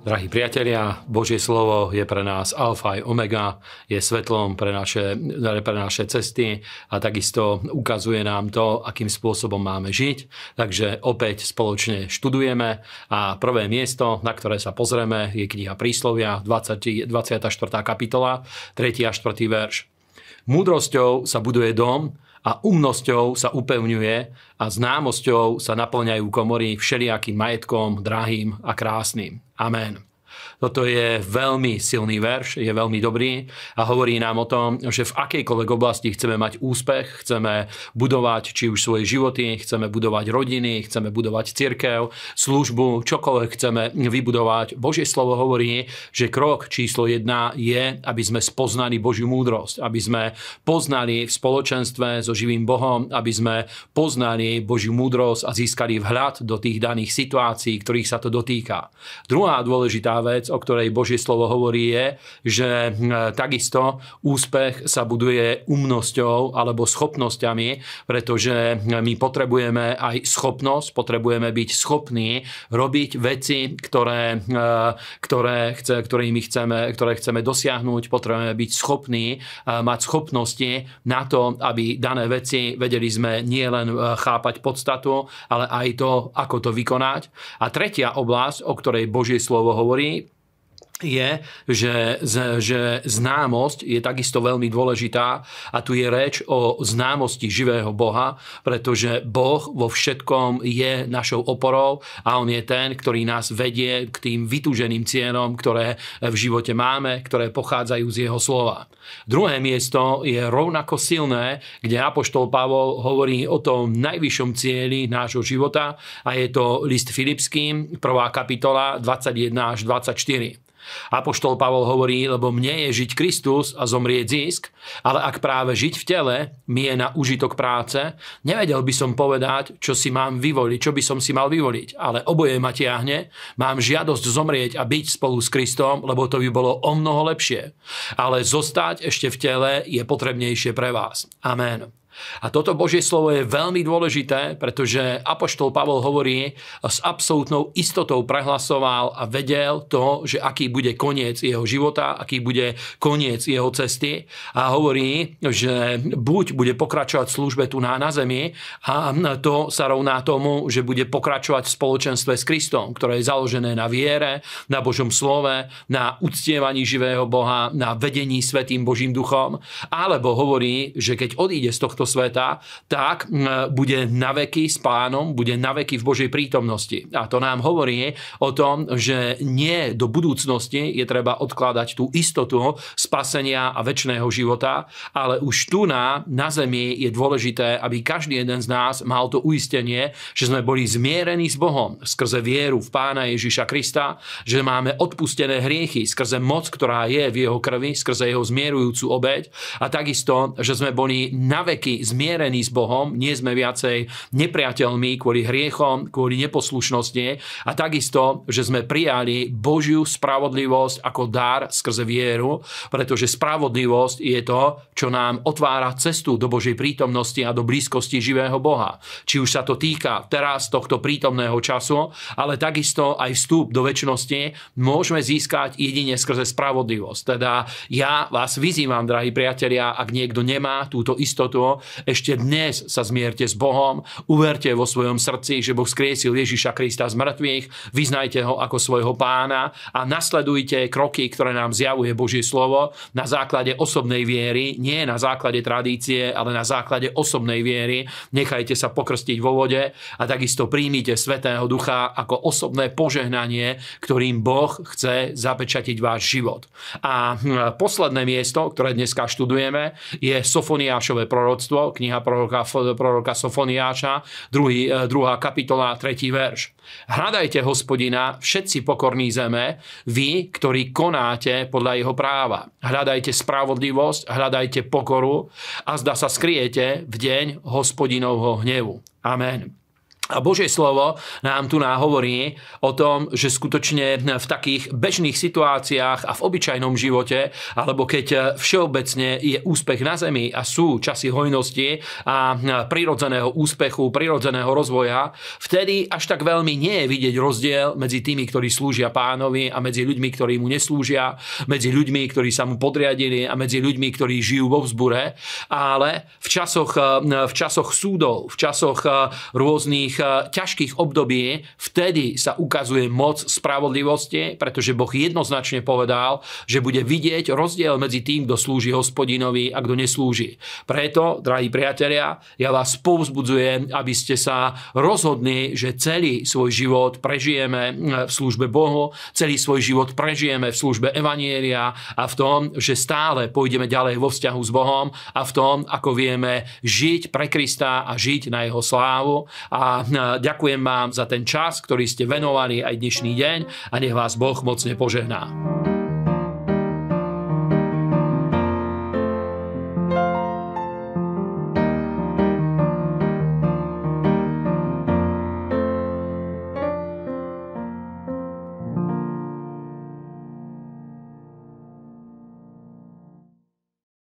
Drahí priatelia, Božie slovo je pre nás alfa aj omega, je svetlom pre naše, pre naše cesty a takisto ukazuje nám to, akým spôsobom máme žiť. Takže opäť spoločne študujeme a prvé miesto, na ktoré sa pozrieme, je kniha Príslovia, 20, 24. kapitola, 3. a 4. verš. Múdrosťou sa buduje dom, a umnosťou sa upevňuje a známosťou sa naplňajú komory všelijakým majetkom, drahým a krásnym. Amen. Toto je veľmi silný verš, je veľmi dobrý a hovorí nám o tom, že v akejkoľvek oblasti chceme mať úspech, chceme budovať či už svoje životy, chceme budovať rodiny, chceme budovať cirkev, službu, čokoľvek chceme vybudovať. Božie slovo hovorí, že krok číslo jedna je, aby sme spoznali Božiu múdrosť, aby sme poznali v spoločenstve so živým Bohom, aby sme poznali Božiu múdrosť a získali vhľad do tých daných situácií, ktorých sa to dotýka. Druhá dôležitá vec, o ktorej Božie slovo hovorí, je, že hm, takisto úspech sa buduje umnosťou alebo schopnosťami, pretože my potrebujeme aj schopnosť, potrebujeme byť schopní robiť veci, ktoré, hm, ktoré, chce, ktorými chceme, ktoré chceme dosiahnuť, potrebujeme byť schopní hm, mať schopnosti na to, aby dané veci vedeli sme nielen chápať podstatu, ale aj to, ako to vykonať. A tretia oblasť, o ktorej Božie slovo hovorí, 28 je, že, že známosť je takisto veľmi dôležitá a tu je reč o známosti živého Boha, pretože Boh vo všetkom je našou oporou a On je ten, ktorý nás vedie k tým vytúženým cieľom, ktoré v živote máme, ktoré pochádzajú z Jeho slova. Druhé miesto je rovnako silné, kde Apoštol Pavol hovorí o tom najvyššom cieli nášho života a je to list Filipským, 1. kapitola 21 až 24. Apoštol Pavol hovorí, lebo mne je žiť Kristus a zomrieť zisk, ale ak práve žiť v tele mi je na užitok práce, nevedel by som povedať, čo si mám vyvoliť, čo by som si mal vyvoliť, ale oboje ma tiahne, mám žiadosť zomrieť a byť spolu s Kristom, lebo to by bolo o mnoho lepšie. Ale zostať ešte v tele je potrebnejšie pre vás. Amen. A toto Božie slovo je veľmi dôležité, pretože Apoštol Pavol hovorí, s absolútnou istotou prehlasoval a vedel to, že aký bude koniec jeho života, aký bude koniec jeho cesty. A hovorí, že buď bude pokračovať v službe tu na, na zemi a to sa rovná tomu, že bude pokračovať v spoločenstve s Kristom, ktoré je založené na viere, na Božom slove, na uctievaní živého Boha, na vedení Svetým Božím duchom, alebo hovorí, že keď odíde z tohto sveta, tak bude naveky s pánom, bude naveky v Božej prítomnosti. A to nám hovorí o tom, že nie do budúcnosti je treba odkladať tú istotu spasenia a väčšného života, ale už tu na, na zemi je dôležité, aby každý jeden z nás mal to uistenie, že sme boli zmierení s Bohom skrze vieru v Pána Ježiša Krista, že máme odpustené hriechy skrze moc, ktorá je v jeho krvi, skrze jeho zmierujúcu obeď a takisto, že sme boli naveky zmierení s Bohom, nie sme viacej nepriateľmi kvôli hriechom, kvôli neposlušnosti a takisto, že sme prijali Božiu spravodlivosť ako dar skrze vieru, pretože spravodlivosť je to, čo nám otvára cestu do Božej prítomnosti a do blízkosti živého Boha. Či už sa to týka teraz tohto prítomného času, ale takisto aj vstup do väčšnosti môžeme získať jedine skrze spravodlivosť. Teda ja vás vyzývam, drahí priatelia, ak niekto nemá túto istotu, ešte dnes sa zmierte s Bohom, uverte vo svojom srdci, že Boh skriesil Ježiša Krista z mŕtvych, vyznajte ho ako svojho pána a nasledujte kroky, ktoré nám zjavuje Božie slovo na základe osobnej viery, nie na základe tradície, ale na základe osobnej viery. Nechajte sa pokrstiť vo vode a takisto príjmite Svetého Ducha ako osobné požehnanie, ktorým Boh chce zapečatiť váš život. A hm, posledné miesto, ktoré dneska študujeme, je Sofoniášové proroctvo, kniha proroka, proroka Sofoniáša, druhý, e, druhá kapitola, tretí verš. Hľadajte hospodina, všetci pokorní zeme, vy, ktorí konáte podľa jeho práva. Hľadajte spravodlivosť, hľadajte pokoru a zda sa skriete v deň hospodinovho hnevu. Amen. A Božie slovo nám tu náhovorí o tom, že skutočne v takých bežných situáciách a v obyčajnom živote, alebo keď všeobecne je úspech na zemi a sú časy hojnosti a prirodzeného úspechu, prirodzeného rozvoja, vtedy až tak veľmi nie je vidieť rozdiel medzi tými, ktorí slúžia pánovi a medzi ľuďmi, ktorí mu neslúžia, medzi ľuďmi, ktorí sa mu podriadili a medzi ľuďmi, ktorí žijú vo vzbure. Ale v časoch, v časoch súdov, v časoch rôznych ťažkých období, vtedy sa ukazuje moc spravodlivosti, pretože Boh jednoznačne povedal, že bude vidieť rozdiel medzi tým, kto slúži hospodinovi a kto neslúži. Preto, drahí priatelia, ja vás povzbudzujem, aby ste sa rozhodli, že celý svoj život prežijeme v službe Bohu, celý svoj život prežijeme v službe Evanielia a v tom, že stále pôjdeme ďalej vo vzťahu s Bohom a v tom, ako vieme žiť pre Krista a žiť na jeho slávu a ďakujem vám za ten čas, ktorý ste venovali aj dnešný deň a nech vás Boh mocne požehná.